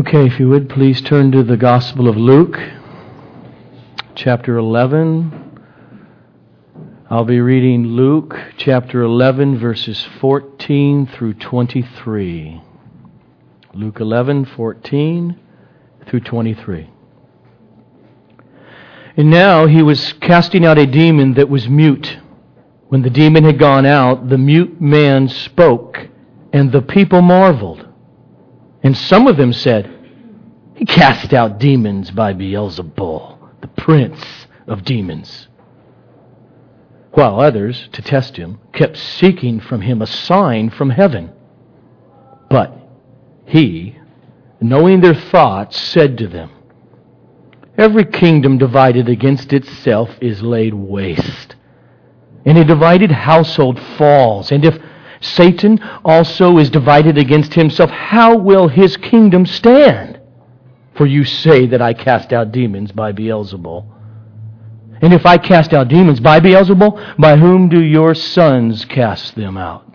Okay, if you would please turn to the Gospel of Luke, chapter 11. I'll be reading Luke chapter 11, verses 14 through 23. Luke 11, 14 through 23. And now he was casting out a demon that was mute. When the demon had gone out, the mute man spoke, and the people marveled. And some of them said, He cast out demons by Beelzebul, the prince of demons. While others, to test him, kept seeking from him a sign from heaven. But he, knowing their thoughts, said to them, Every kingdom divided against itself is laid waste, and a divided household falls. And if Satan also is divided against himself, how will his kingdom stand? For you say that I cast out demons by Beelzebul. And if I cast out demons by Beelzebul, by whom do your sons cast them out?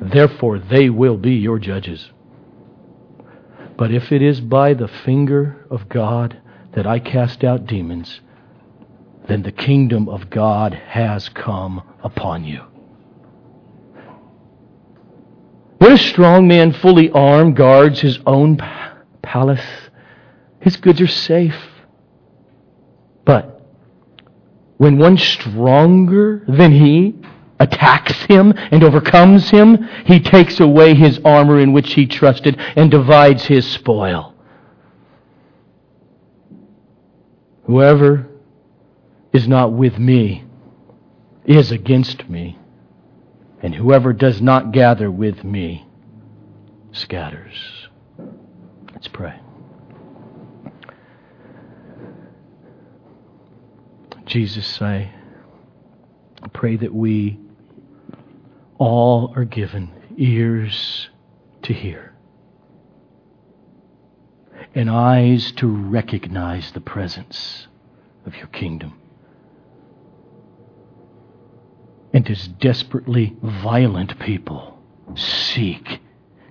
Therefore they will be your judges. But if it is by the finger of God that I cast out demons, then the kingdom of God has come upon you. When a strong man fully armed guards his own palace, his goods are safe. But when one stronger than he attacks him and overcomes him, he takes away his armor in which he trusted and divides his spoil. Whoever is not with me is against me, and whoever does not gather with me scatters. Let's pray. Jesus, I pray that we all are given ears to hear and eyes to recognize the presence of your kingdom. And as desperately violent people seek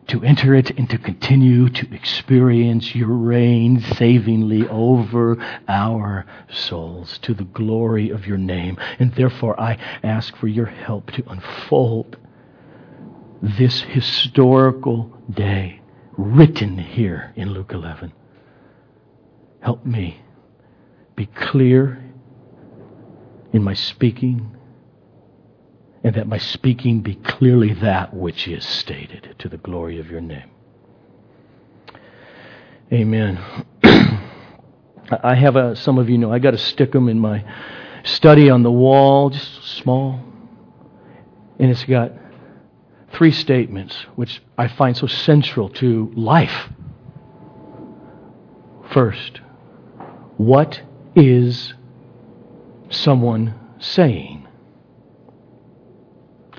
to enter it and to continue to experience your reign savingly over our souls to the glory of your name. And therefore, I ask for your help to unfold this historical day written here in Luke 11. Help me be clear in my speaking and that my speaking be clearly that which is stated to the glory of your name. Amen. I have a, some of you know, I got to stick them in my study on the wall, just small. And it's got three statements which I find so central to life. First, what is someone saying?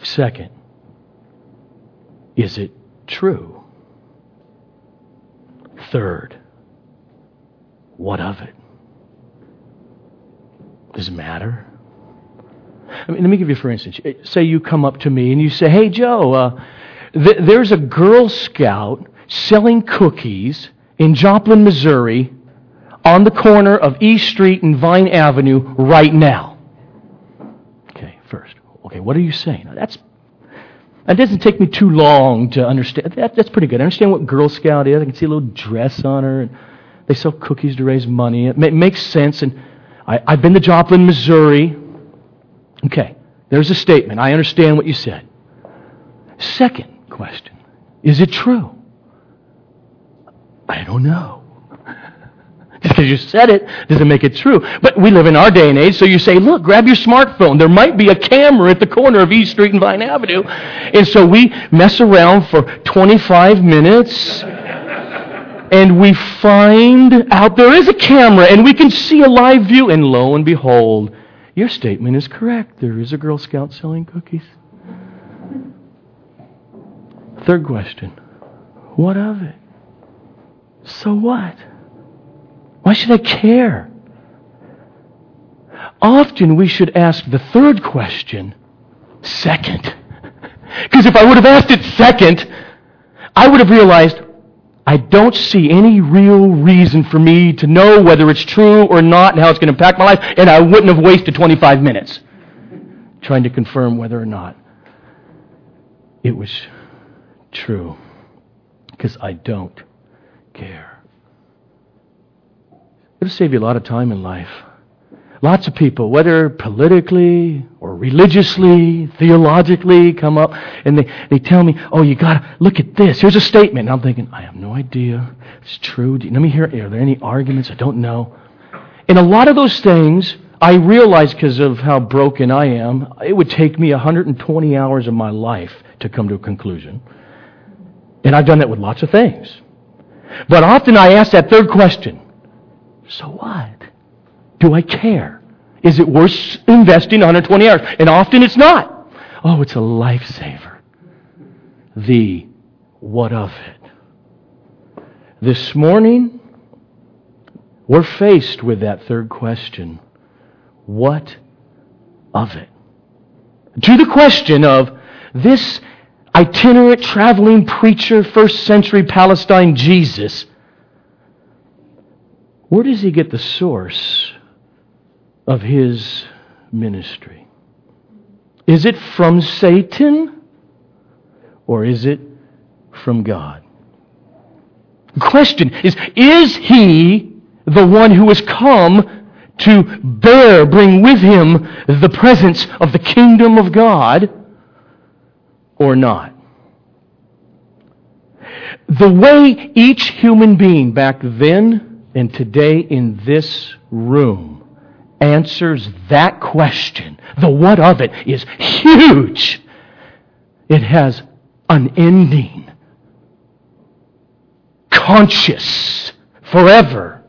Second, is it true? Third, what of it? Does it matter? I mean, let me give you, for instance, say you come up to me and you say, Hey, Joe, uh, th- there's a Girl Scout selling cookies in Joplin, Missouri on the corner of East Street and Vine Avenue right now. Okay, what are you saying? That's that doesn't take me too long to understand. That, that's pretty good. I understand what Girl Scout is. I can see a little dress on her. And they sell cookies to raise money. It, ma- makes sense. And I, I've been to Joplin, Missouri. Okay, there's a statement. I understand what you said. Second question Is it true? I don't know. Just because you said it doesn't make it true. But we live in our day and age, so you say, look, grab your smartphone. There might be a camera at the corner of East Street and Vine Avenue. And so we mess around for 25 minutes. and we find out there is a camera and we can see a live view. And lo and behold, your statement is correct. There is a Girl Scout selling cookies. Third question What of it? So what? Why should I care? Often we should ask the third question second. Because if I would have asked it second, I would have realized I don't see any real reason for me to know whether it's true or not and how it's going to impact my life, and I wouldn't have wasted 25 minutes trying to confirm whether or not it was true. Because I don't care. It'll save you a lot of time in life. Lots of people, whether politically or religiously, theologically, come up and they, they tell me, oh, you gotta look at this. Here's a statement. And I'm thinking, I have no idea. It's true. Let me hear, are there any arguments? I don't know. And a lot of those things, I realize because of how broken I am, it would take me 120 hours of my life to come to a conclusion. And I've done that with lots of things. But often I ask that third question. So what? Do I care? Is it worth investing 120 hours? And often it's not. Oh, it's a lifesaver. The what of it? This morning, we're faced with that third question. What of it? To the question of this itinerant traveling preacher, first century Palestine Jesus, where does he get the source of his ministry? Is it from Satan or is it from God? The question is Is he the one who has come to bear, bring with him the presence of the kingdom of God or not? The way each human being back then and today in this room answers that question, the what of it, is huge. It has unending, conscious, forever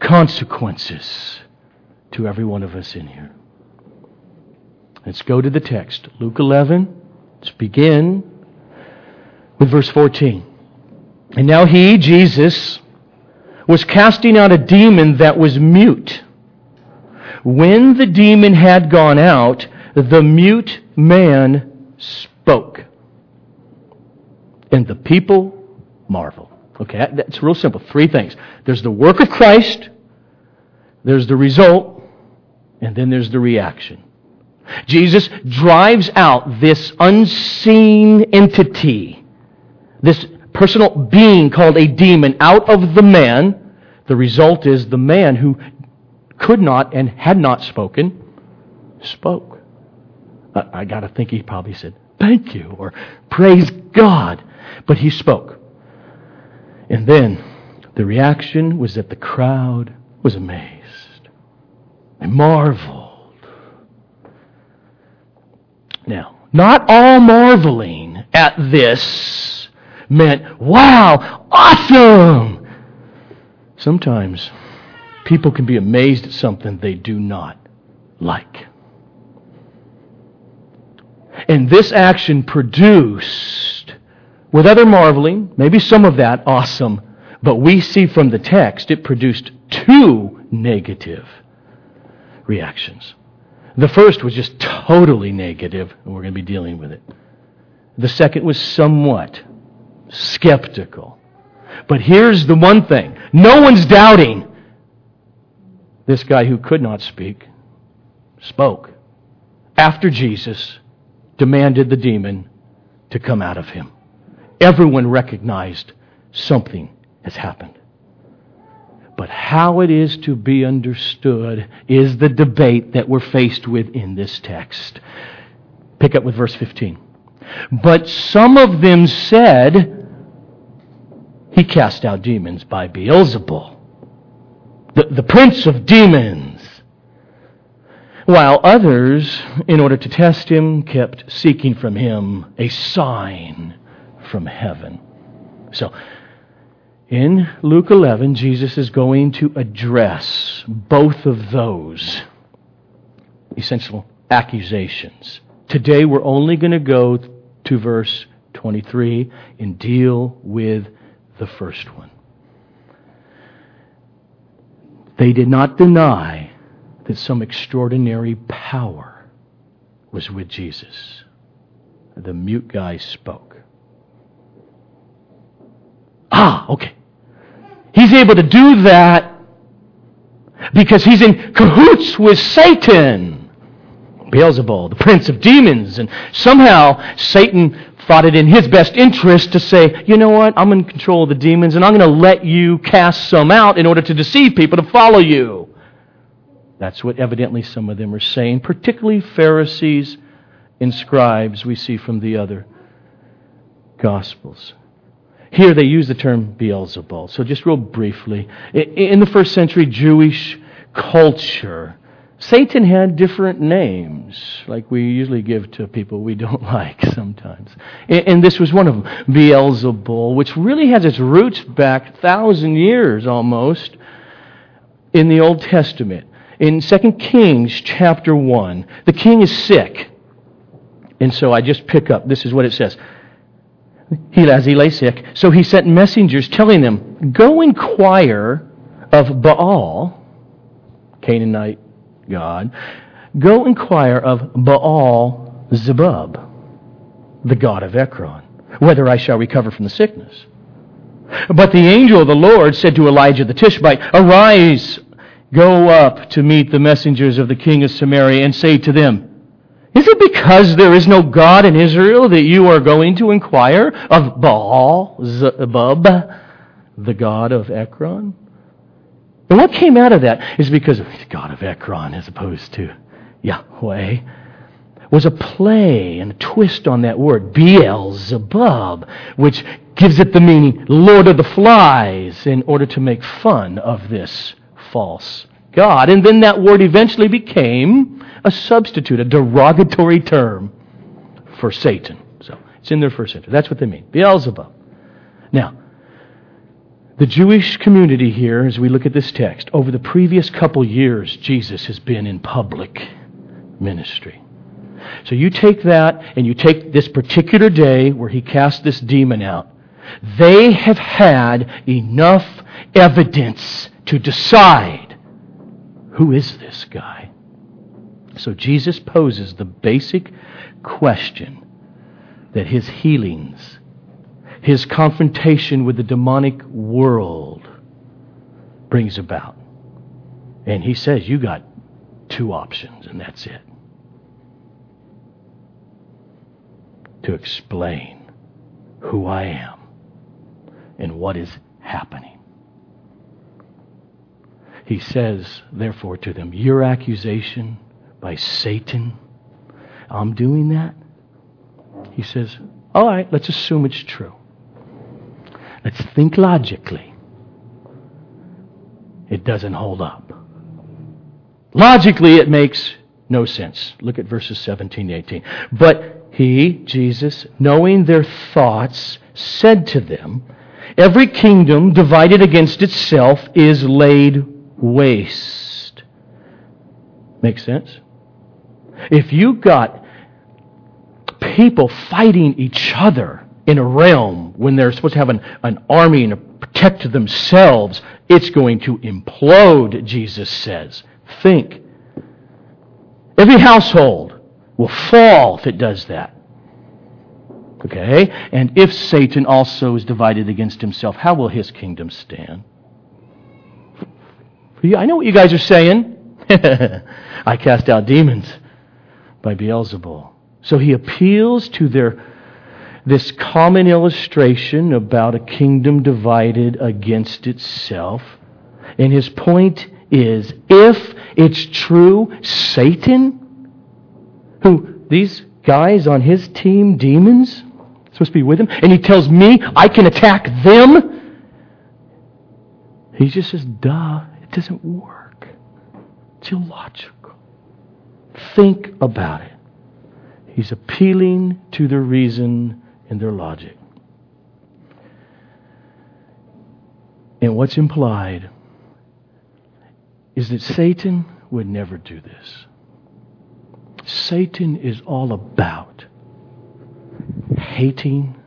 consequences to every one of us in here. Let's go to the text. Luke 11. Let's begin with verse 14. And now he, Jesus, was casting out a demon that was mute. When the demon had gone out, the mute man spoke. And the people marveled. Okay, that's real simple. Three things there's the work of Christ, there's the result, and then there's the reaction. Jesus drives out this unseen entity, this personal being called a demon out of the man. The result is the man who could not and had not spoken spoke. I, got to think he probably said, Thank you, or Praise God. But he spoke. And then the reaction was that the crowd was amazed. They marveled. Now, not all marveling at this meant, wow, awesome. Sometimes people can be amazed at something they do not like. And this action produced, with other marveling, maybe some of that awesome, but we see from the text it produced two negative reactions. The first was just totally negative, and we're going to be dealing with it. The second was somewhat skeptical. But here's the one thing no one's doubting. This guy who could not speak spoke after Jesus demanded the demon to come out of him. Everyone recognized something has happened. But how it is to be understood is the debate that we're faced with in this text. Pick up with verse 15. But some of them said, he cast out demons by Beelzebul, the, the prince of demons. While others, in order to test him, kept seeking from him a sign from heaven. So, in Luke 11, Jesus is going to address both of those essential accusations. Today, we're only going to go to verse 23 and deal with the first one. They did not deny that some extraordinary power was with Jesus. The mute guy spoke. Ah, okay. He's able to do that because he's in cahoots with Satan. Beelzebul, the prince of demons. And somehow Satan thought it in his best interest to say, you know what, I'm in control of the demons and I'm going to let you cast some out in order to deceive people to follow you. That's what evidently some of them are saying, particularly Pharisees and scribes we see from the other Gospels. Here they use the term Beelzebul. So just real briefly, in the first century Jewish culture, Satan had different names, like we usually give to people we don't like sometimes. And this was one of them, Beelzebul, which really has its roots back thousand years almost in the Old Testament. In 2 Kings chapter 1, the king is sick. And so I just pick up, this is what it says. He, as he lay sick, so he sent messengers telling them, Go inquire of Baal, Canaanite God, go inquire of Baal Zebub, the god of Ekron, whether I shall recover from the sickness. But the angel of the Lord said to Elijah the Tishbite, Arise, go up to meet the messengers of the king of Samaria, and say to them, Is it because there is no God in Israel that you are going to inquire of Baal Zebub, the god of Ekron? And what came out of that is because of the God of Ekron as opposed to Yahweh was a play and a twist on that word, Beelzebub, which gives it the meaning Lord of the Flies in order to make fun of this false God. And then that word eventually became a substitute, a derogatory term for Satan. So it's in their first century. That's what they mean. Beelzebub. Now, the Jewish community here, as we look at this text, over the previous couple years, Jesus has been in public ministry. So you take that and you take this particular day where he cast this demon out. They have had enough evidence to decide who is this guy? So Jesus poses the basic question that his healings his confrontation with the demonic world brings about. And he says, You got two options, and that's it. To explain who I am and what is happening. He says, therefore, to them, Your accusation by Satan, I'm doing that. He says, All right, let's assume it's true. Let's think logically. It doesn't hold up. Logically, it makes no sense. Look at verses 17 to 18. But he, Jesus, knowing their thoughts, said to them, Every kingdom divided against itself is laid waste. Makes sense? If you got people fighting each other in a realm when they're supposed to have an, an army and protect themselves, it's going to implode, Jesus says. Think. Every household will fall if it does that. Okay? And if Satan also is divided against himself, how will his kingdom stand? I know what you guys are saying. I cast out demons by Beelzebul. So he appeals to their this common illustration about a kingdom divided against itself. And his point is if it's true, Satan, who these guys on his team, demons, supposed to be with him, and he tells me I can attack them, he just says, duh, it doesn't work. It's illogical. Think about it. He's appealing to the reason in their logic. And what's implied is that Satan would never do this. Satan is all about hating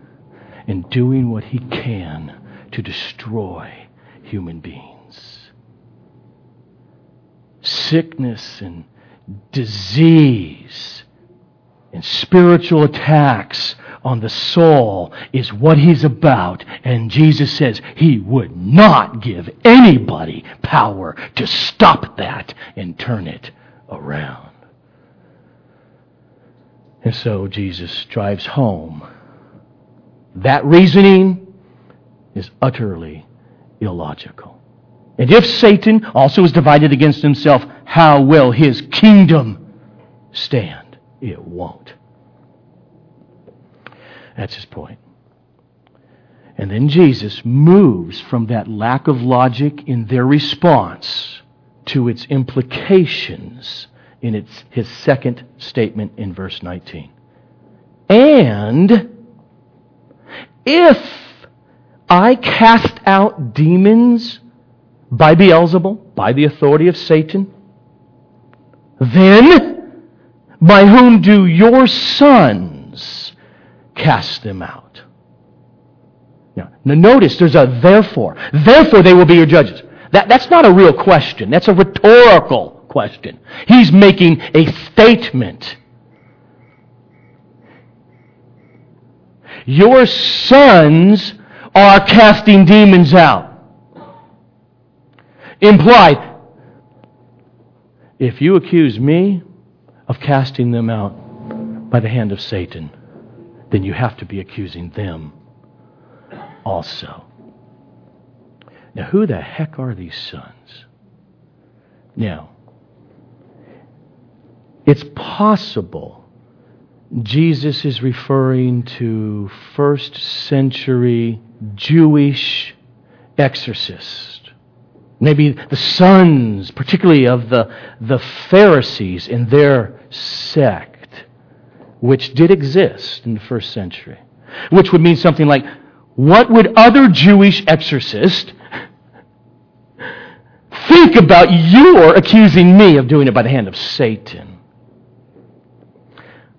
and doing what he can to destroy human beings. Sickness and disease and spiritual attacks on the soul is what he's about. And Jesus says he would not give anybody power to stop that and turn it around. And so Jesus drives home. That reasoning is utterly illogical. And if Satan also is divided against himself, how will his kingdom stand? It won't. That's his point. And then Jesus moves from that lack of logic in their response to its implications in its, his second statement in verse 19. And if I cast out demons by Beelzebul, by the authority of Satan, then by whom do your sons cast them out? Now, now notice there's a therefore. Therefore they will be your judges. That, that's not a real question. That's a rhetorical question. He's making a statement. Your sons are casting demons out. Implied, if you accuse me of casting them out by the hand of Satan, then you have to be accusing them also. Now, who the heck are these sons? Now, it's possible Jesus is referring to first century Jewish exorcists. Maybe the sons, particularly of the, the Pharisees in their sect, which did exist in the first century. Which would mean something like, what would other Jewish exorcists think about your accusing me of doing it by the hand of Satan?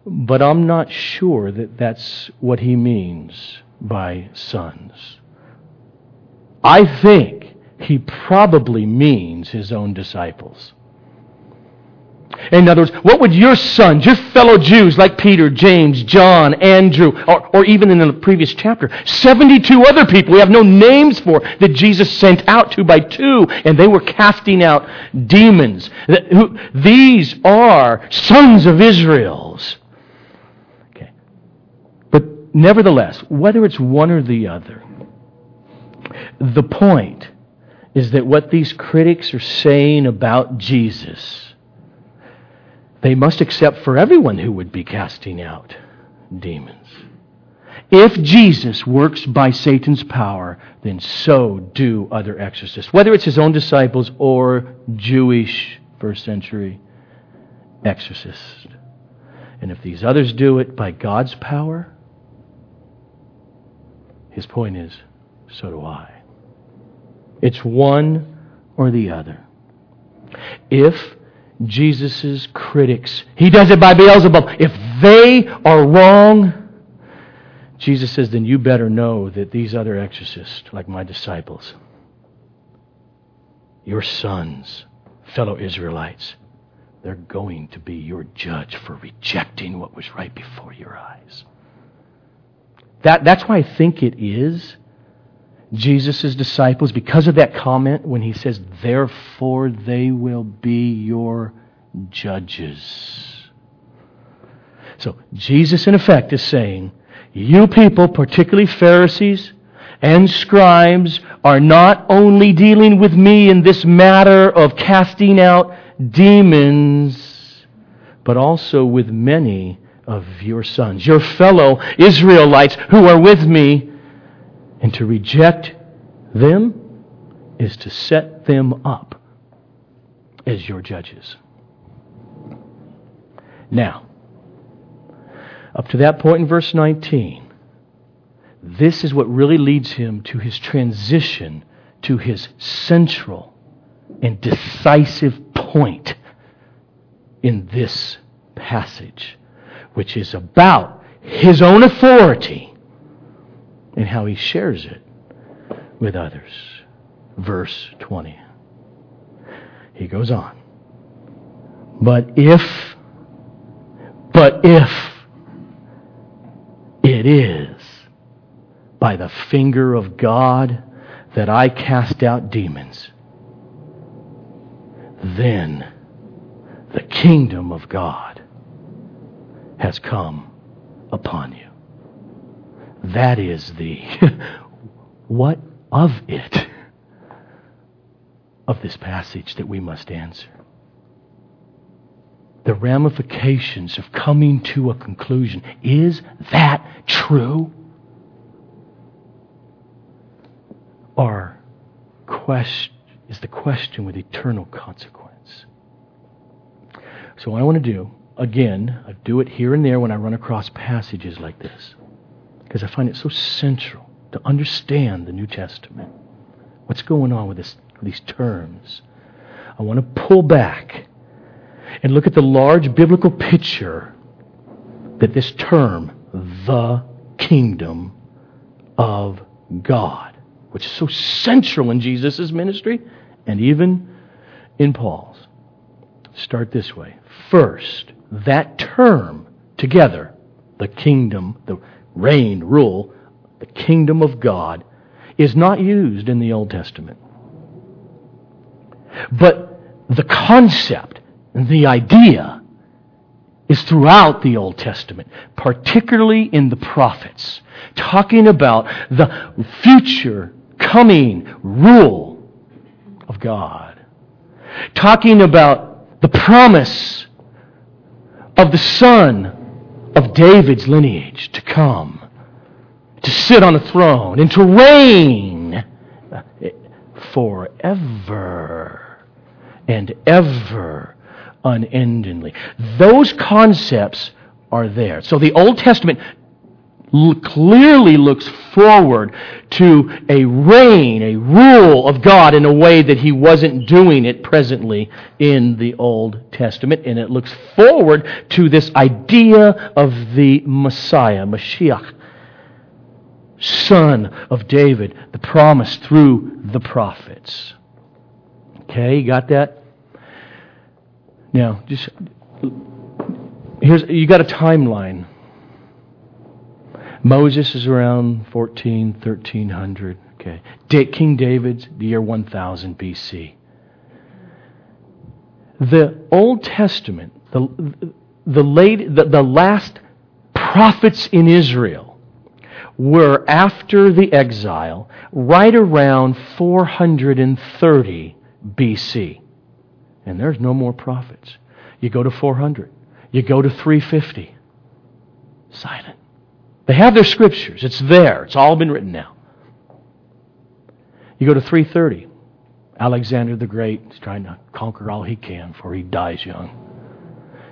But I'm not sure that that's what he means by sons. I think he probably means his own disciples. In other words, what would your sons, your fellow Jews like Peter, James, John, Andrew, or, or even in the previous chapter, 72 other people we have no names for that Jesus sent out two by two, and they were casting out demons. These are sons of Israel's. Okay. But nevertheless, whether it's one or the other, the point is that what these critics are saying about Jesus, they must accept for everyone who would be casting out demons. If Jesus works by Satan's power, then so do other exorcists, whether it's his own disciples or Jewish first century exorcists. And if these others do it by God's power, his point is, so do I. It's one or the other. If Jesus' critics, he does it by Beelzebub, if they are wrong, Jesus says, then you better know that these other exorcists, like my disciples, your sons, fellow Israelites, they're going to be your judge for rejecting what was right before your eyes. That, that's why I think it is Jesus' disciples, because of that comment when he says, Therefore they will be your judges. So Jesus, in effect, is saying, You people, particularly Pharisees and scribes, are not only dealing with me in this matter of casting out demons, but also with many of your sons, your fellow Israelites who are with me. And to reject them is to set them up as your judges. Now, up to that point in verse 19, this is what really leads him to his transition to his central and decisive point in this passage which is about his own authority and how he shares it with others. Verse 20. He goes on. But if, but if it is by the finger of God that I cast out demons, then the kingdom of God has come upon you. That is the what of it of this passage that we must answer. The ramifications of coming to a conclusion. Is that true? Or quest- is the question with eternal consequence? So, what I want to do, again, I do it here and there when I run across passages like this, because I find it so central to understand the New Testament. What's going on with this, these terms? I want to pull back and look at the large biblical picture that this term, the kingdom of God, which is so central in Jesus' ministry and even in Paul's. Start this way. First, that term together, the kingdom, the reign, rule, the kingdom of God, is not used in the Old Testament. But the concept the idea is throughout the Old Testament, particularly in the prophets, talking about the future coming rule of God, talking about the promise of the son of David's lineage to come, to sit on a throne, and to reign forever and ever unendingly. Those concepts are there. So the Old Testament clearly looks forward to a reign, a rule of God in a way that he wasn't doing it presently in the Old Testament. And it looks forward to this idea of the Messiah, Mashiach, son of David, the promise through the prophets. Okay, you got that? Now, just here's you got a timeline. Moses is around 14, 1300. Okay. King David's the year 1000 BC. The Old Testament, the, the, late, the, the last prophets in Israel were after the exile, right around 430 BC. And there's no more prophets. You go to 400. You go to 350. Silent. They have their scriptures. It's there. It's all been written now. You go to 330. Alexander the Great is trying to conquer all he can before he dies young.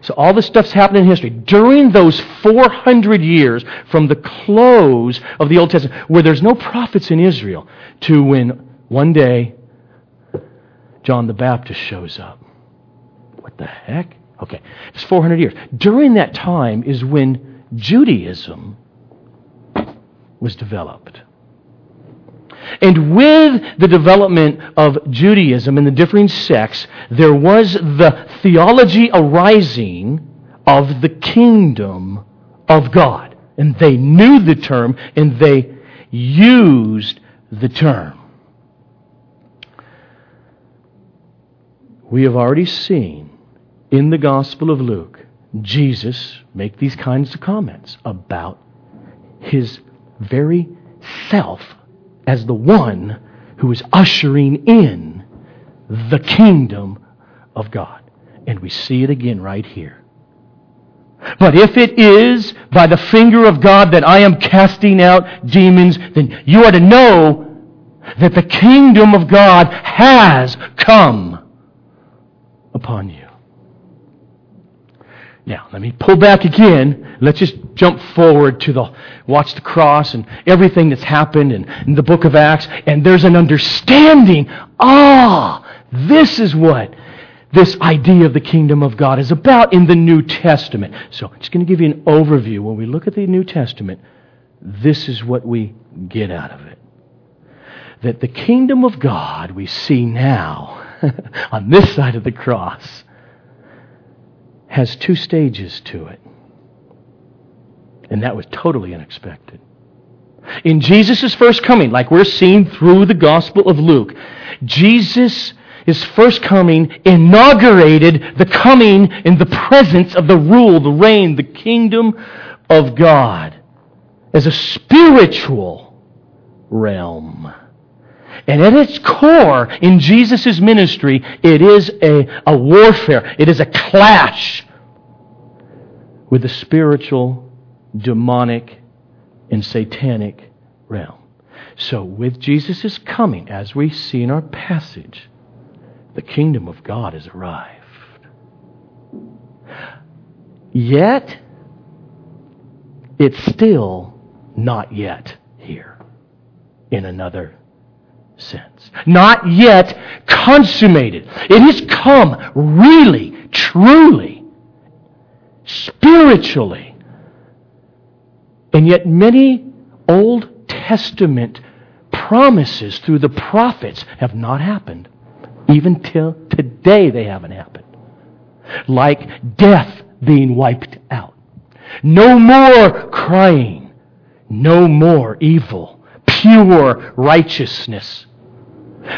So all this stuff's happened in history. During those 400 years from the close of the Old Testament, where there's no prophets in Israel, to when one day John the Baptist shows up. What the heck? Okay, it's 400 years. During that time is when Judaism was developed. And with the development of Judaism and the differing sects, there was the theology arising of the kingdom of God. And they knew the term and they used the term. We have already seen in the Gospel of Luke Jesus make these kinds of comments about his very self as the one who is ushering in the kingdom of God. And we see it again right here. But if it is by the finger of God that I am casting out demons, then you are to know that the kingdom of God has come upon you. Now, let me pull back again. Let's just jump forward to the watch the cross and everything that's happened in, in the book of Acts. And there's an understanding. Ah, this is what this idea of the kingdom of God is about in the New Testament. So I'm just going to give you an overview. When we look at the New Testament, this is what we get out of it. That the kingdom of God we see now on this side of the cross has two stages to it. And that was totally unexpected. In Jesus' first coming, like we're seeing through the Gospel of Luke, Jesus' his first coming inaugurated the coming in the presence of the rule, the reign, the kingdom of God as a spiritual realm. And at its core, in Jesus' ministry, it is a, a warfare. It is a clash with the spiritual, demonic, and satanic realm. So, with Jesus' coming, as we see in our passage, the kingdom of God has arrived. Yet, it's still not yet here in another sense. Not yet consummated. It has come really, truly, spiritually. And yet, many Old Testament promises through the prophets have not happened. Even till today, they haven't happened. Like death being wiped out. No more crying. No more evil. Pure righteousness.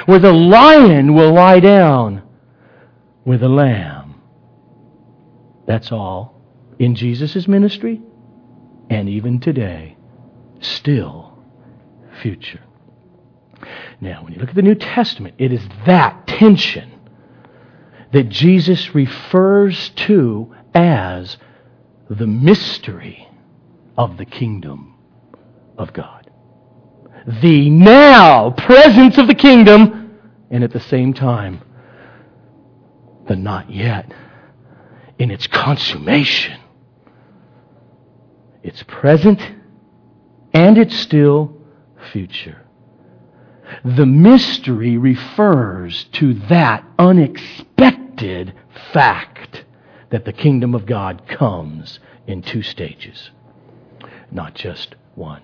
Where the lion will lie down with the lamb. That's all in Jesus' ministry and even today. Still future. Now, when you look at the New Testament, it is that tension that Jesus refers to as the mystery of the kingdom of God. The now presence of the kingdom, and at the same time, the not yet in its consummation. It's present and it's still future. The mystery refers to that unexpected fact that the kingdom of God comes in two stages, not just one.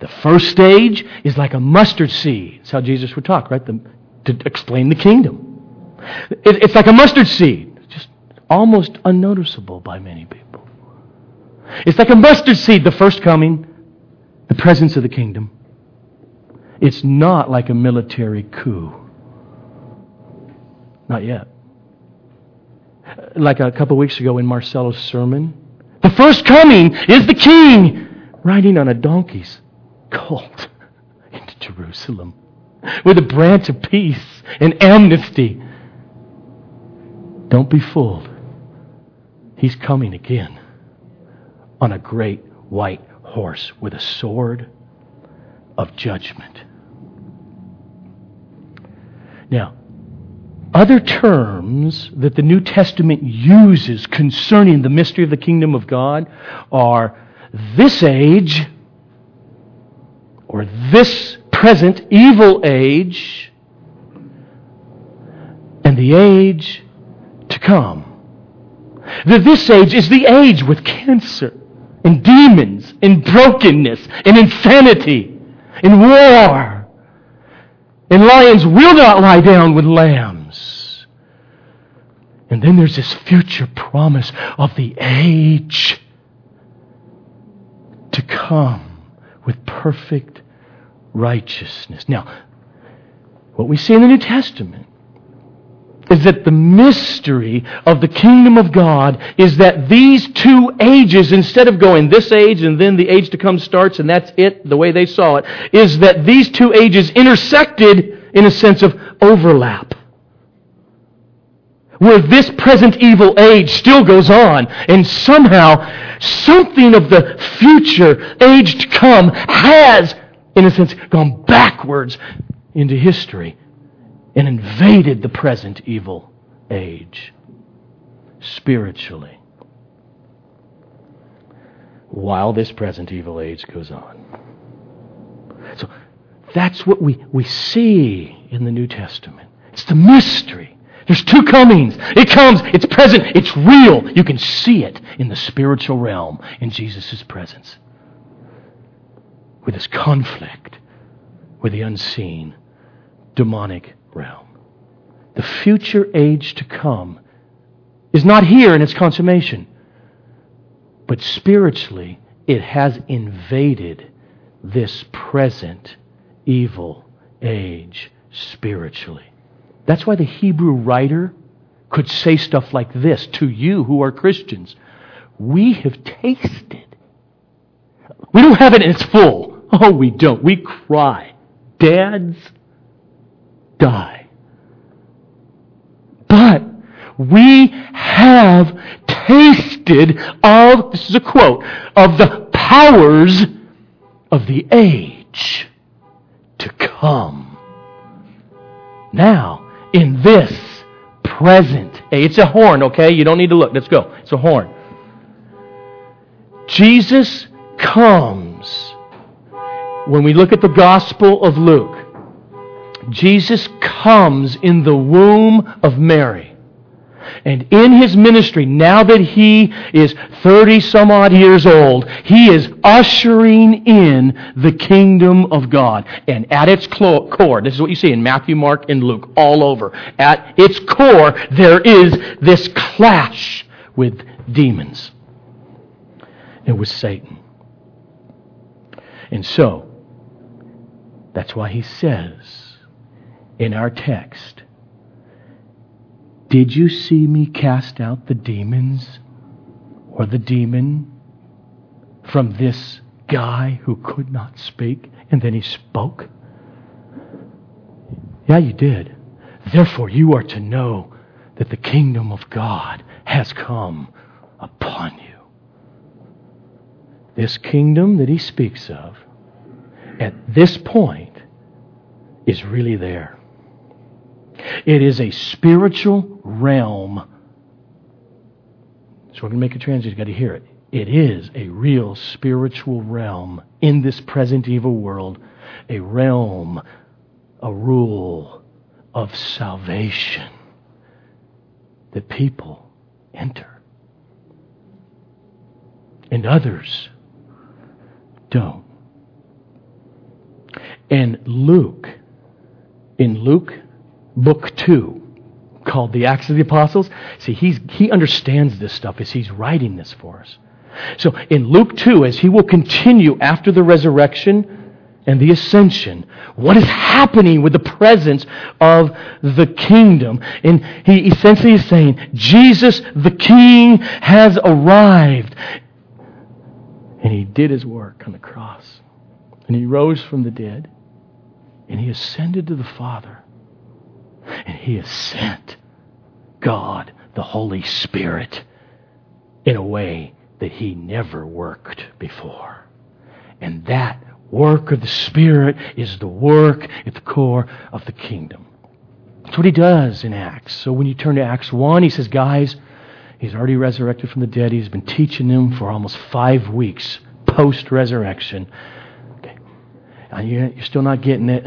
The first stage is like a mustard seed. That's how Jesus would talk, right? The, to explain the kingdom. It, it's like a mustard seed, just almost unnoticeable by many people. It's like a mustard seed, the first coming, the presence of the kingdom. It's not like a military coup. Not yet. Like a couple weeks ago in Marcelo's sermon, the first coming is the king riding on a donkey's colt into Jerusalem with a branch of peace and amnesty. Don't be fooled. He's coming again on a great white horse with a sword of judgment. Now, other terms that the New Testament uses concerning the mystery of the kingdom of God are this age or this present evil age and the age to come. That this age is the age with cancer and demons and brokenness and insanity and war. And lions will not lie down with lambs. And then there's this future promise of the age to come with perfect righteousness. Now, what we see in the New Testament is that the mystery of the kingdom of God is that these two ages, instead of going this age and then the age to come starts and that's it, the way they saw it, is that these two ages intersected in a sense of overlap. Where this present evil age still goes on, and somehow something of the future age to come has, in a sense, gone backwards into history and invaded the present evil age spiritually while this present evil age goes on. So that's what we, we see in the New Testament. It's the mystery. There's two comings. It comes, it's present, it's real. You can see it in the spiritual realm in Jesus' presence. With this conflict with the unseen, demonic realm. The future age to come is not here in its consummation, but spiritually it has invaded this present evil age spiritually. That's why the Hebrew writer could say stuff like this to you who are Christians. We have tasted. We don't have it in its full. Oh, we don't. We cry. Dads die. But we have tasted of, this is a quote, of the powers of the age to come. Now, in this present age, it's a horn, okay? You don't need to look. Let's go. It's a horn. Jesus comes. When we look at the Gospel of Luke, Jesus comes in the womb of Mary. And in his ministry, now that he is 30 some odd years old, he is ushering in the kingdom of God. And at its core, this is what you see in Matthew, Mark, and Luke, all over. At its core, there is this clash with demons. It was Satan. And so, that's why he says in our text, did you see me cast out the demons or the demon from this guy who could not speak and then he spoke? Yeah, you did. Therefore, you are to know that the kingdom of God has come upon you. This kingdom that he speaks of at this point is really there. It is a spiritual realm. So we're going to make a transition. You've got to hear it. It is a real spiritual realm in this present evil world, a realm, a rule of salvation that people enter. And others don't. And Luke, in Luke book 2 called the Acts of the Apostles. See, he's, he understands this stuff as he's writing this for us. So in Luke 2, as he will continue after the resurrection and the ascension, what is happening with the presence of the kingdom? And he essentially is saying, Jesus the King has arrived. And he did his work on the cross. And he rose from the dead. And he ascended to the Father. And He has sent God, the Holy Spirit, in a way that He never worked before. And that work of the Spirit is the work at the core of the kingdom. That's what He does in Acts. So when you turn to Acts 1, He says, guys, He's already resurrected from the dead. He's been teaching them for almost five weeks post resurrection. And you're still not getting it.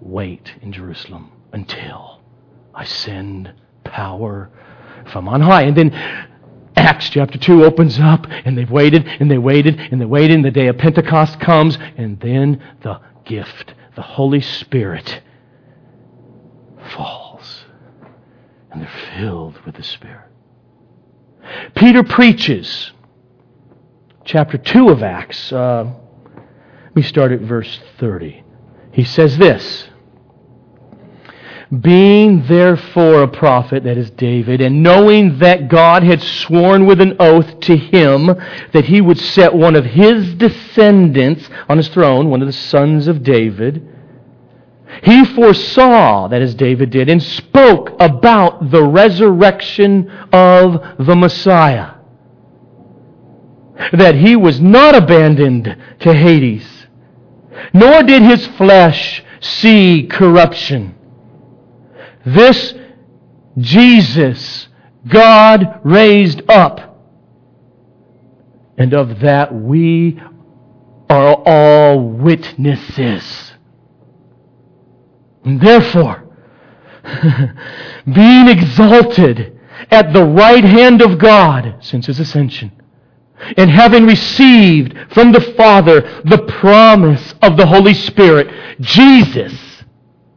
Wait in Jerusalem until I send power from on high. And then Acts chapter 2 opens up, and they've waited, and they waited, and they waited, and the day of Pentecost comes, and then the gift, the Holy Spirit, falls. And they're filled with the Spirit. Peter preaches. Chapter 2 of Acts. Uh, me start at verse 30. He says this being therefore a prophet, that is David, and knowing that God had sworn with an oath to him that he would set one of his descendants on his throne, one of the sons of David, he foresaw, that as David did, and spoke about the resurrection of the Messiah. That he was not abandoned to Hades, nor did his flesh see corruption. This Jesus God raised up. And of that we are all witnesses. And therefore, being exalted at the right hand of God since his ascension, and having received from the Father the promise of the Holy Spirit, Jesus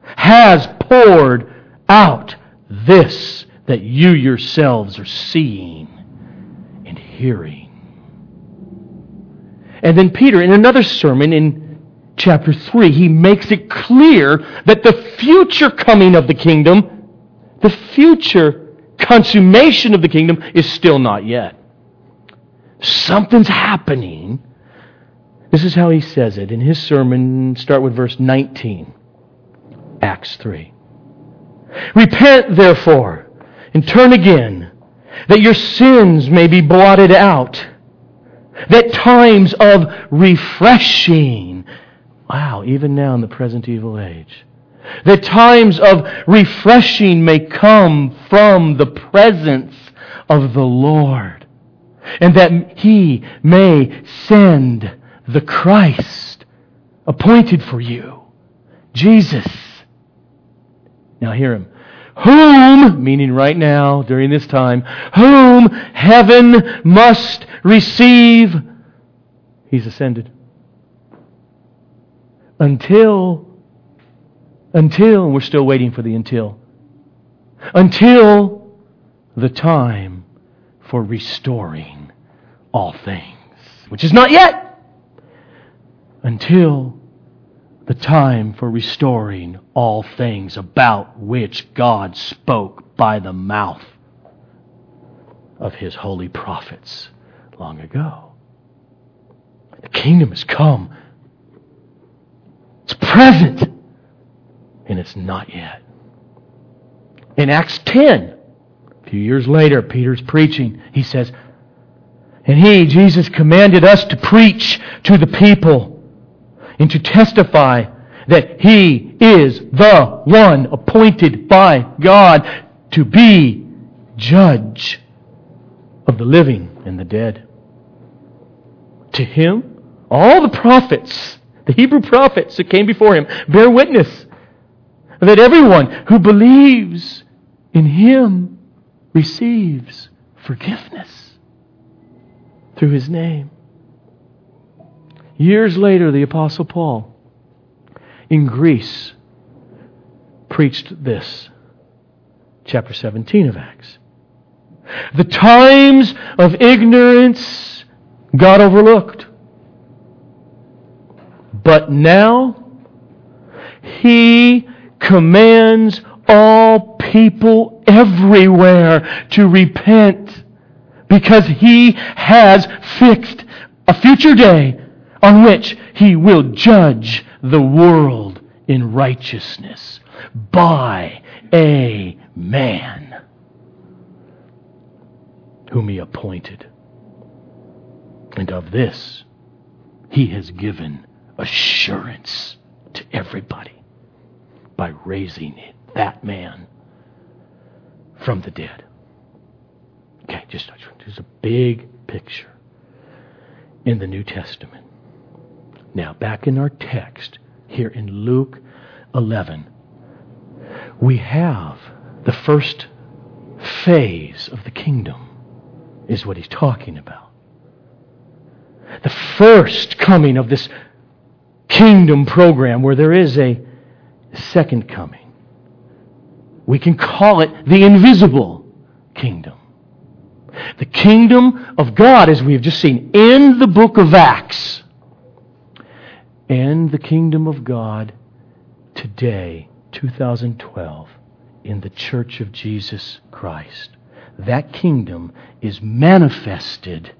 has poured out this that you yourselves are seeing and hearing. And then Peter, in another sermon in chapter 3, he makes it clear that the future coming of the kingdom, the future consummation of the kingdom, is still not yet. Something's happening. This is how he says it in his sermon. Start with verse 19, Acts 3. Repent, therefore, and turn again, that your sins may be blotted out, that times of refreshing, wow, even now in the present evil age, that times of refreshing may come from the presence of the Lord, and that He may send the Christ appointed for you, Jesus. Now hear him. Whom, meaning right now, during this time, whom heaven must receive. He's ascended. Until, until, we're still waiting for the until, until the time for restoring all things, which is not yet until the time for restoring all things about which God spoke by the mouth of his holy prophets long ago. The kingdom has come. It's present. And it's not yet. In Acts 10, a few years later, Peter's preaching. He says, And he, Jesus, commanded us to preach to the people and to testify that He is the one appointed by God to be judge of the living and the dead. To Him, all the prophets, the Hebrew prophets that came before Him, bear witness that everyone who believes in Him receives forgiveness through His name. Years later, the Apostle Paul in Greece preached this. Chapter 17 of Acts. The times of ignorance God overlooked. But now He commands all people everywhere to repent because He has fixed a future day on which he will judge the world in righteousness by a man whom he appointed. And of this he has given assurance to everybody by raising that man from the dead. Okay, just there's a big picture in the New Testament. Now, back in our text here in Luke 11, we have the first phase of the kingdom, is what he's talking about. The first coming of this kingdom program where there is a second coming. We can call it the invisible kingdom. The kingdom of God, as we have just seen in the book of Acts, and the kingdom of God today, 2012, in the church of Jesus Christ. That kingdom is manifested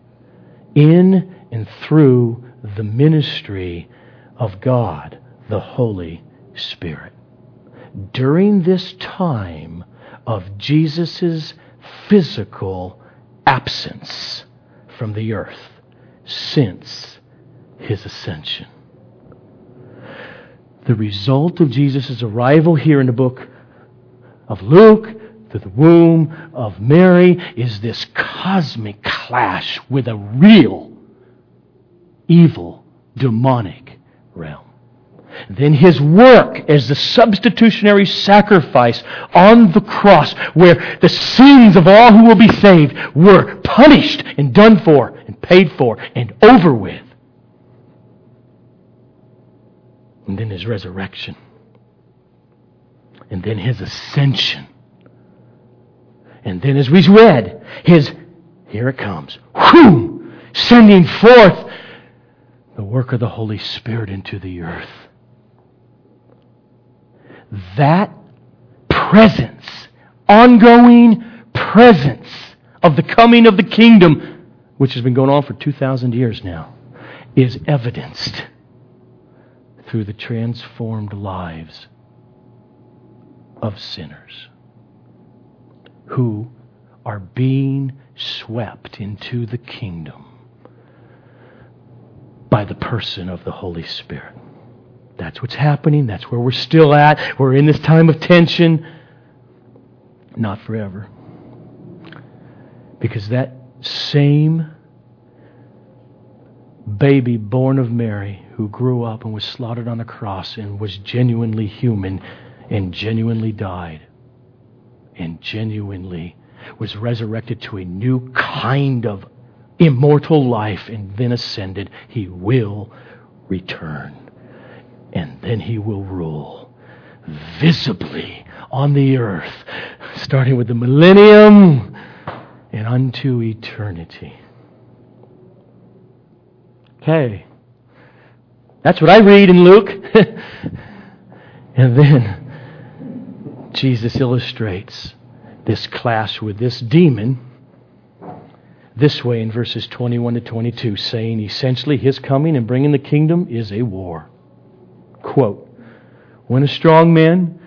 in and through the ministry of God, the Holy Spirit. During this time of Jesus' physical absence from the earth since his ascension the result of Jesus' arrival here in the book of Luke, to the womb of Mary, is this cosmic clash with a real evil, demonic realm. Then his work as the substitutionary sacrifice on the cross, where the sins of all who will be saved were punished and done for and paid for and over with. and then his resurrection, and then his ascension. And then, as we read, his, here it comes, whoo, sending forth the work of the Holy Spirit into the earth. That presence, ongoing presence of the coming of the kingdom, which has been going on for 2,000 years now, is evidenced through the transformed lives of sinners who are being swept into the kingdom by the person of the Holy Spirit. That's what's happening. That's where we're still at. We're in this time of tension. Not forever. Because that same baby born of Mary who grew up and was slaughtered on the cross and was genuinely human and genuinely died and genuinely was resurrected to a new kind of immortal life and then ascended, he will return. And then he will rule visibly on the earth, starting with the millennium and unto eternity. Okay. That's what I read in Luke. and then Jesus illustrates this clash with this demon this way in verses 21 to 22, saying essentially his coming and bringing the kingdom is a war. Quote When a strong man,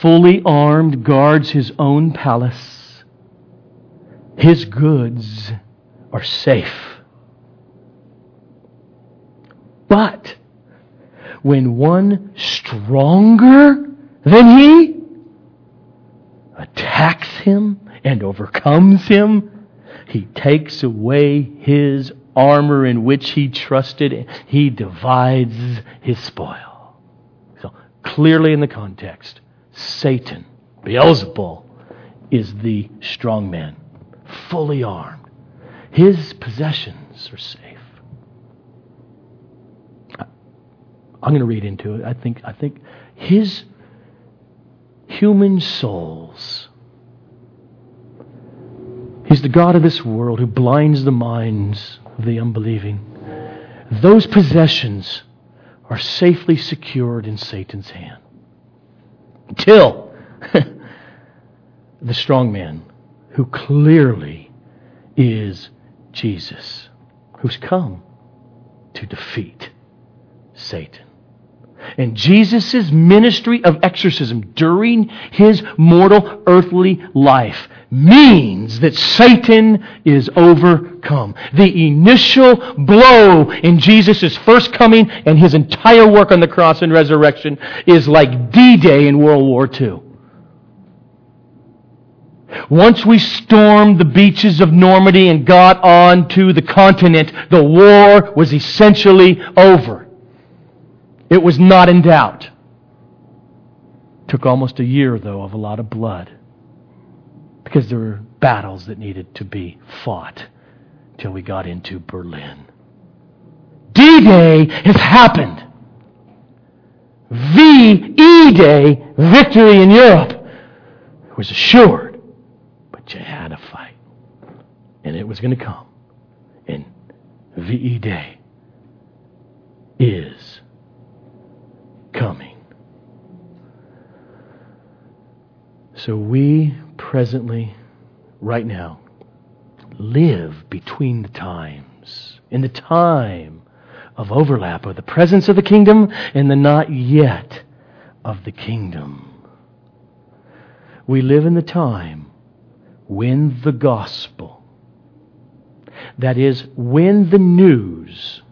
fully armed, guards his own palace, his goods are safe. But when one stronger than he attacks him and overcomes him, he takes away his armor in which he trusted. He divides his spoil. Clearly in the context, Satan, Beelzebul, is the strong man, fully armed. His possessions are safe. I'm going to read into it. I think, I think his human souls. He's the God of this world who blinds the minds of the unbelieving. Those possessions are safely secured in Satan's hand. Till the strong man, who clearly is Jesus, who's come to defeat Satan. And Jesus' ministry of exorcism during his mortal earthly life means that Satan is overcome. The initial blow in Jesus' first coming and his entire work on the cross and resurrection is like D Day in World War II. Once we stormed the beaches of Normandy and got on to the continent, the war was essentially over. It was not in doubt. Took almost a year, though, of a lot of blood because there were battles that needed to be fought till we got into Berlin. D Day has happened. VE Day, victory in Europe, was assured, but you had to fight. And it was going to come. And VE Day is coming. So we presently, right now, live between the times, in the time of overlap of the presence of the kingdom and the not yet of the kingdom. We live in the time when the gospel, that is, when the news,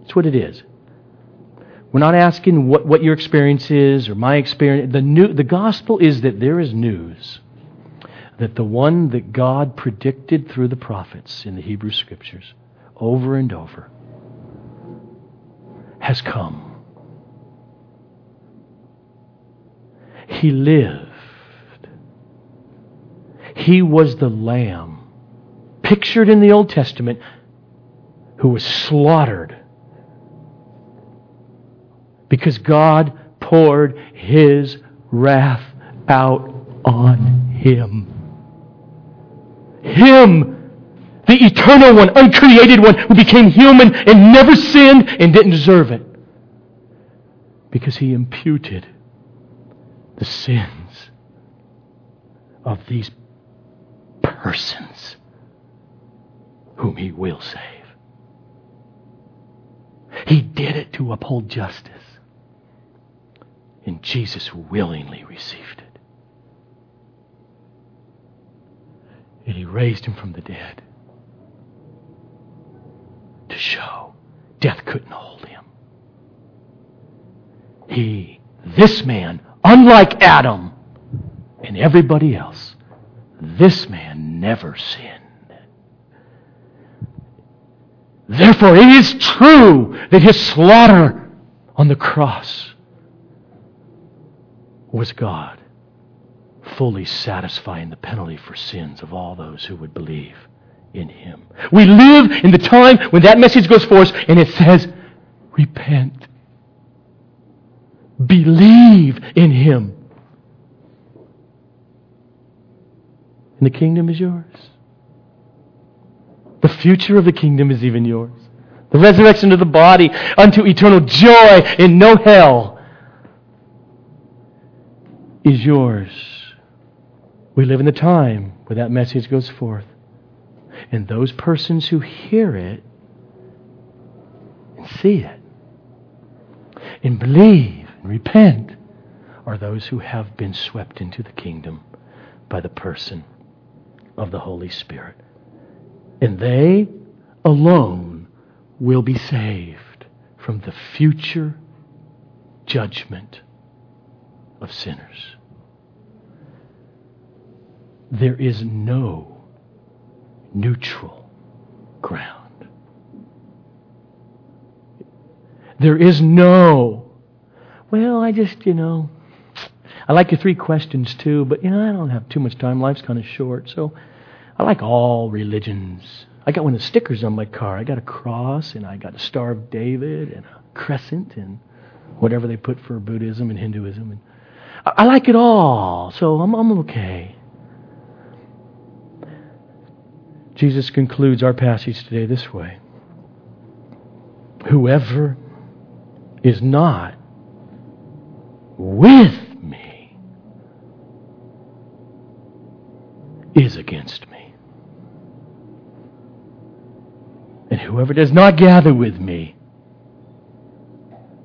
that's what it is, we're not asking what, what your experience is or my experience. The, new, the gospel is that there is news that the one that God predicted through the prophets in the Hebrew Scriptures over and over has come. He lived. He was the lamb pictured in the Old Testament who was slaughtered because God poured his wrath out on him. Him, The eternal one, uncreated one, who became human and never sinned and didn't deserve it. Because he imputed the sins of these persons whom he will save. He did it to uphold justice. And Jesus willingly received it. And he raised him from the dead to show death couldn't hold him. He, this man, unlike Adam and everybody else, this man never sinned. Therefore, it is true that his slaughter on the cross was God fully satisfying the penalty for sins of all those who would believe in him. We live in the time when that message goes forth and it says, repent. Believe in him. And the kingdom is yours. The future of the kingdom is even yours. The resurrection of the body unto eternal joy in no hell is yours. We live in the time where that message goes forth. And those persons who hear it and see it and believe and repent are those who have been swept into the kingdom by the person of the Holy Spirit. And they alone will be saved from the future judgment of sinners. There is no neutral ground. There is no, well, I just, you know, I like your three questions too, but, you know, I don't have too much time. Life's kind of short, so I like all religions. I got one of the stickers on my car. I got a cross, and I got a Star of David, and a crescent, and whatever they put for Buddhism and Hinduism. And I, like it all, so I'm, I'm okay. Jesus concludes our passage today this way Whoever is not with me is against me. And whoever does not gather with me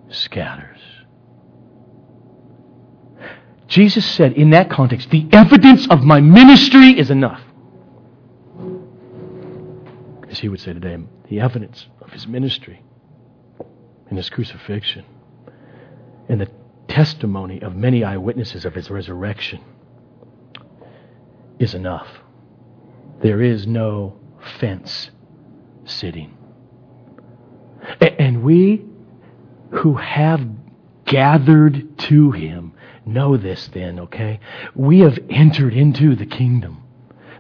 scatters. Jesus said in that context, the evidence of my ministry is enough. As he would say today, the evidence of his ministry and his crucifixion and the testimony of many eyewitnesses of his resurrection is enough. There is no fence sitting. And we who have gathered to him know this then, okay? We have entered into the kingdom,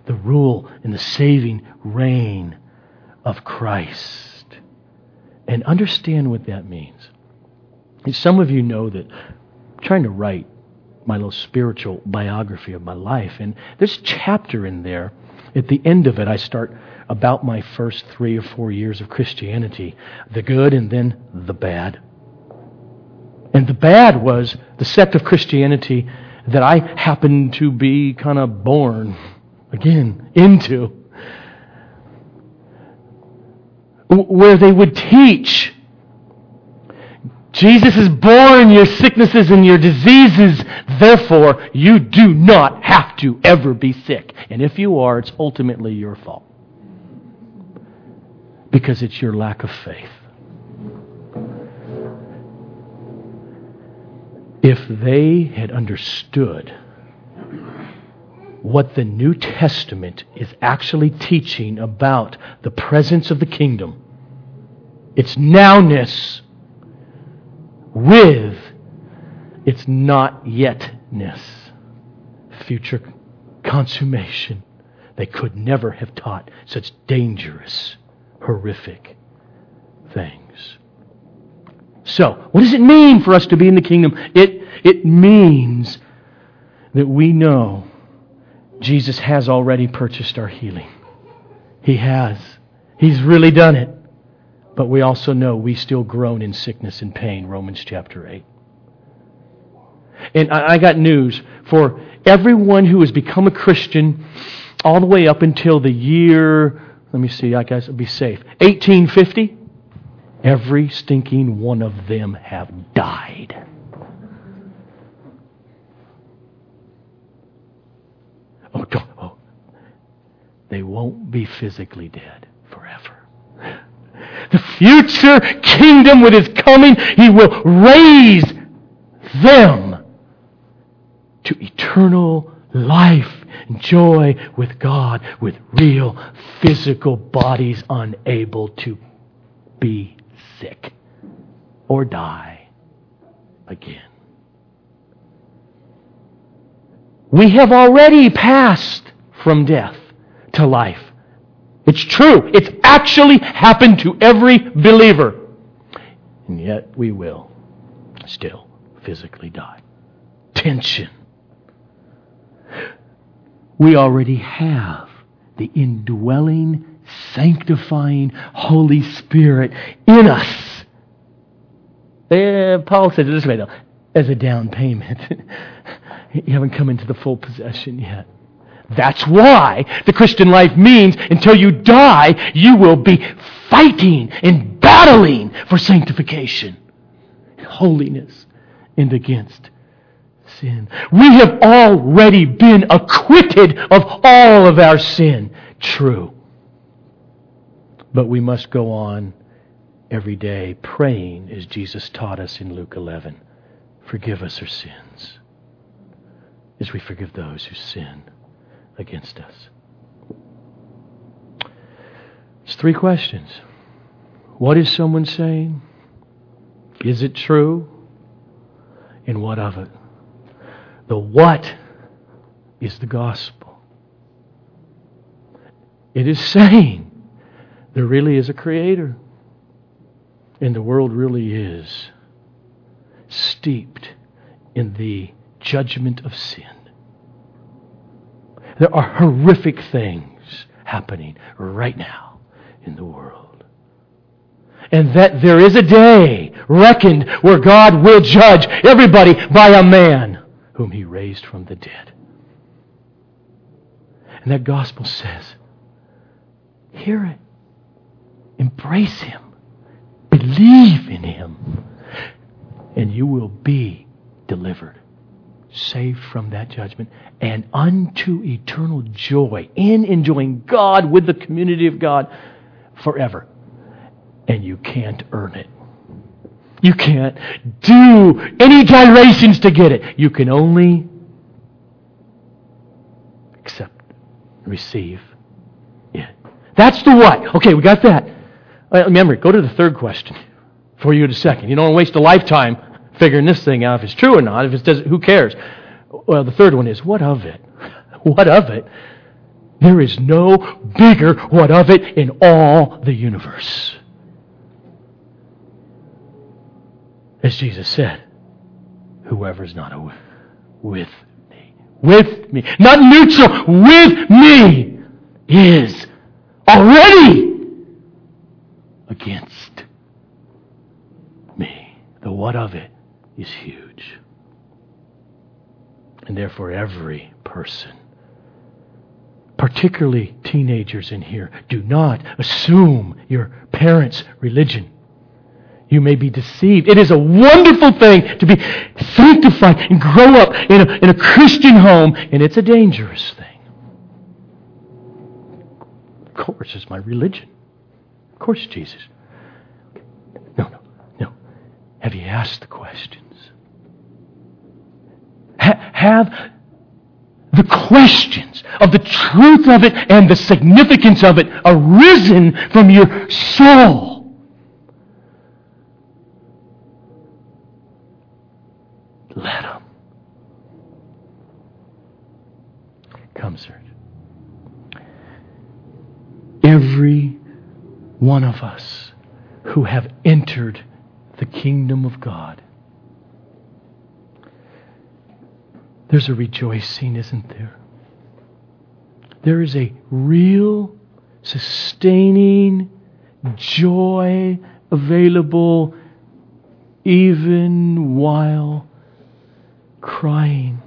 the rule and the saving reign of Christ. And understand what that means. Some of you know that I'm trying to write my little spiritual biography of my life, and there's a chapter in there. At the end of it, I start about my first three or four years of Christianity the good and then the bad. And the bad was the sect of Christianity that I happened to be kind of born, again, into, where they would teach Jesus is born your sicknesses and your diseases. Therefore, you do not have to ever be sick. And if you are, it's ultimately your fault because it's your lack of faith. If they had understood what the New Testament is actually teaching about the presence of the kingdom, its nowness with its not yetness, future consummation, they could never have taught such dangerous horrific things. So, what does it mean for us to be in the kingdom? It, it means that we know Jesus has already purchased our healing. He has. He's really done it. But we also know we still groan in sickness and pain, Romans chapter 8. And I got news for everyone who has become a Christian all the way up until the year, let me see, I guess I'll be safe, 1850. Every stinking one of them have died. Oh, don't, oh, they won't be physically dead forever. The future kingdom with his coming, he will raise them to eternal life and joy with God with real physical bodies unable to be sick or die again. We have already passed from death to life. It's true. It's actually happened to every believer. And yet we will still physically die. Tension. We already have the indwelling, sanctifying Holy Spirit in us. Uh, Paul said it this way, though, as a down payment. you haven't come into the full possession yet. That's why the Christian life means until you die, you will be fighting and battling for sanctification, holiness, and against sin. We have already been acquitted of all of our sin. True. But we must go on every day praying as Jesus taught us in Luke 11. Forgive us our sins as we forgive those who sin against us. It's three questions. What is someone saying? Is it true? And what of it? The what is the gospel. It is saying there really is a creator. And the world really is steeped in the judgment of sin. There are horrific things happening right now in the world. And that there is a day reckoned where God will judge everybody by a man whom he raised from the dead. And that gospel says, hear it, embrace him, believe in him, and you will be delivered saved from that judgment and unto eternal joy in enjoying God with the community of God forever. And you can't earn it. You can't do any gyrations to get it. You can only accept, receive it. That's the what. Okay, we got that. Remember, go to the third question for you in a second. You don't want to waste a lifetime figuring this thing out if it's true or not. If it does, who cares? Well, the third one is what of it? What of it? There is no bigger what of it in all the universe. As Jesus said, whoever's not with me, with me, not neutral, with me, is already against me. The what of it is huge. And therefore, every person, particularly teenagers in here, do not assume your parents' religion. You may be deceived. It is a wonderful thing to be sanctified and grow up in a, in a Christian home, and it's a dangerous thing. Of course, it's my religion. Of course, Jesus. No, no, no. Have you asked the questions? Ha- have the questions of the truth of it and the significance of it arisen from your soul. Let them. Come, sir. Every one of us who have entered the kingdom of God There's a rejoicing, isn't there? There is a real sustaining joy available even while crying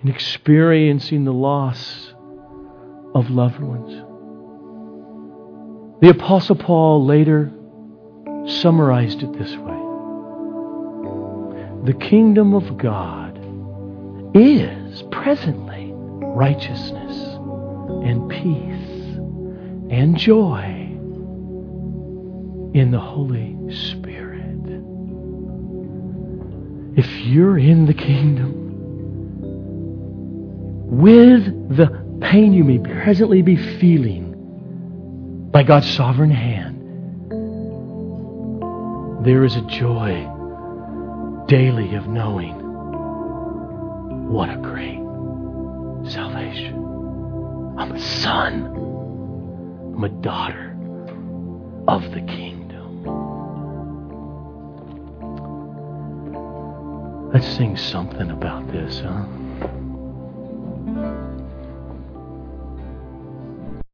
and experiencing the loss of loved ones. The Apostle Paul later summarized it this way The kingdom of God is presently righteousness and peace and joy in the Holy Spirit. If you're in the kingdom, with the pain you may presently be feeling by God's sovereign hand, there is a joy daily of knowing what a great salvation. I'm a son, I'm a daughter of the kingdom. Let's sing something about this, huh?